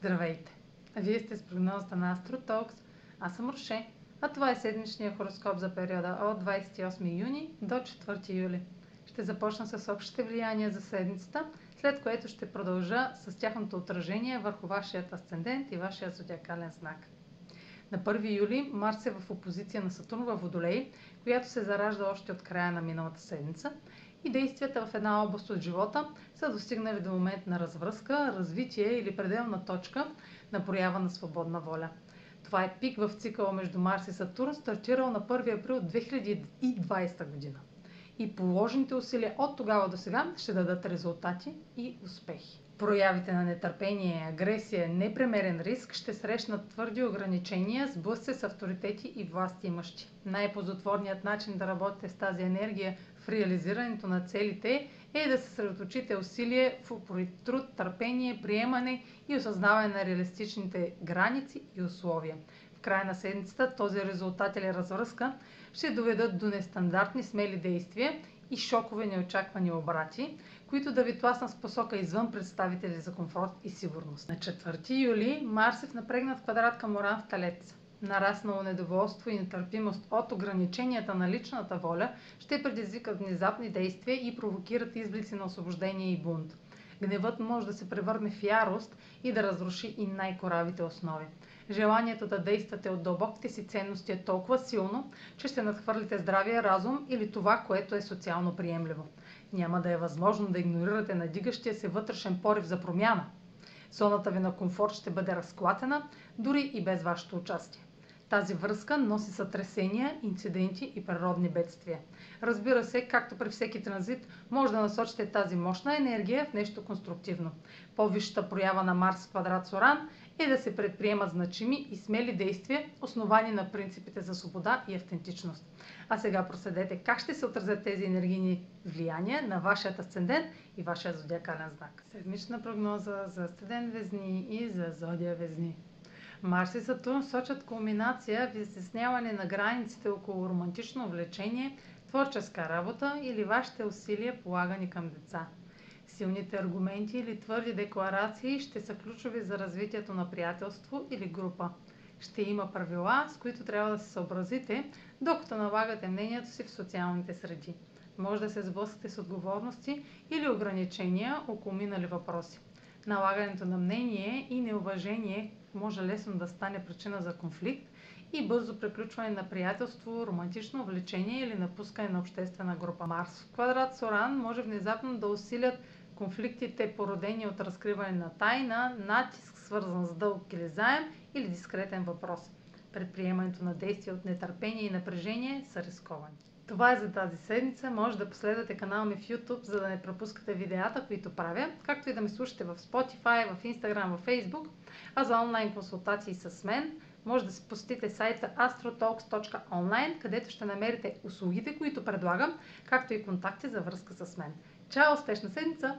Здравейте! Вие сте с прогнозата на AstroTalks. Аз съм Роше, а това е седмичния хороскоп за периода от 28 юни до 4 юли. Ще започна с общите влияния за седмицата, след което ще продължа с тяхното отражение върху вашият асцендент и вашия зодиакален знак. На 1 юли Марс е в опозиция на Сатурн във Водолей, която се заражда още от края на миналата седмица и действията в една област от живота са достигнали до момент на развръзка, развитие или пределна точка на проява на свободна воля. Това е пик в цикъла между Марс и Сатурн, стартирал на 1 април 2020 година. И положените усилия от тогава до сега ще дадат резултати и успехи. Проявите на нетърпение, агресия, непремерен риск ще срещнат твърди ограничения, сблъсъци с авторитети и власти имащи. Най-позотворният начин да работите с тази енергия в реализирането на целите е да съсредоточите усилие в упорит труд, търпение, приемане и осъзнаване на реалистичните граници и условия. В края на седмицата този резултат или развръзка ще доведат до нестандартни смели действия и шокове неочаквани обрати, които да ви тласнат с посока извън представители за комфорт и сигурност. На 4 юли Марс е в напрегнат квадрат към Оран в Талец. Нараснало недоволство и нетърпимост от ограниченията на личната воля ще предизвикат внезапни действия и провокират изблици на освобождение и бунт. Гневът може да се превърне в ярост и да разруши и най-коравите основи. Желанието да действате от дълбоките си ценности е толкова силно, че ще надхвърлите здравия разум или това, което е социално приемливо. Няма да е възможно да игнорирате надигащия се вътрешен порив за промяна. Зоната ви на комфорт ще бъде разклатена, дори и без вашето участие. Тази връзка носи сътресения, инциденти и природни бедствия. Разбира се, както при всеки транзит, може да насочите тази мощна енергия в нещо конструктивно. По-висшата проява на Марс в квадрат Соран е да се предприемат значими и смели действия, основани на принципите за свобода и автентичност. А сега проследете как ще се отразят тези енергийни влияния на вашият асцендент и вашия зодиакален знак. Седмична прогноза за асцендент Везни и за зодия Везни. Марс и Сатурн сочат кулминация в изясняване на границите около романтично влечение, творческа работа или вашите усилия полагани към деца. Силните аргументи или твърди декларации ще са ключови за развитието на приятелство или група. Ще има правила, с които трябва да се съобразите, докато налагате мнението си в социалните среди. Може да се сблъскате с отговорности или ограничения около минали въпроси. Налагането на мнение и неуважение може лесно да стане причина за конфликт и бързо приключване на приятелство, романтично влечение или напускане на обществена група. Марс в квадрат Соран може внезапно да усилят конфликтите, породени от разкриване на тайна, натиск, свързан с дълг или заем или дискретен въпрос. Предприемането на действия от нетърпение и напрежение са рисковани. Това е за тази седмица. Може да последвате канала ми в YouTube, за да не пропускате видеята, които правя, както и да ме слушате в Spotify, в Instagram, в Facebook. А за онлайн консултации с мен, може да се посетите сайта astrotalks.online, където ще намерите услугите, които предлагам, както и контакти за връзка с мен. Чао! Успешна седмица!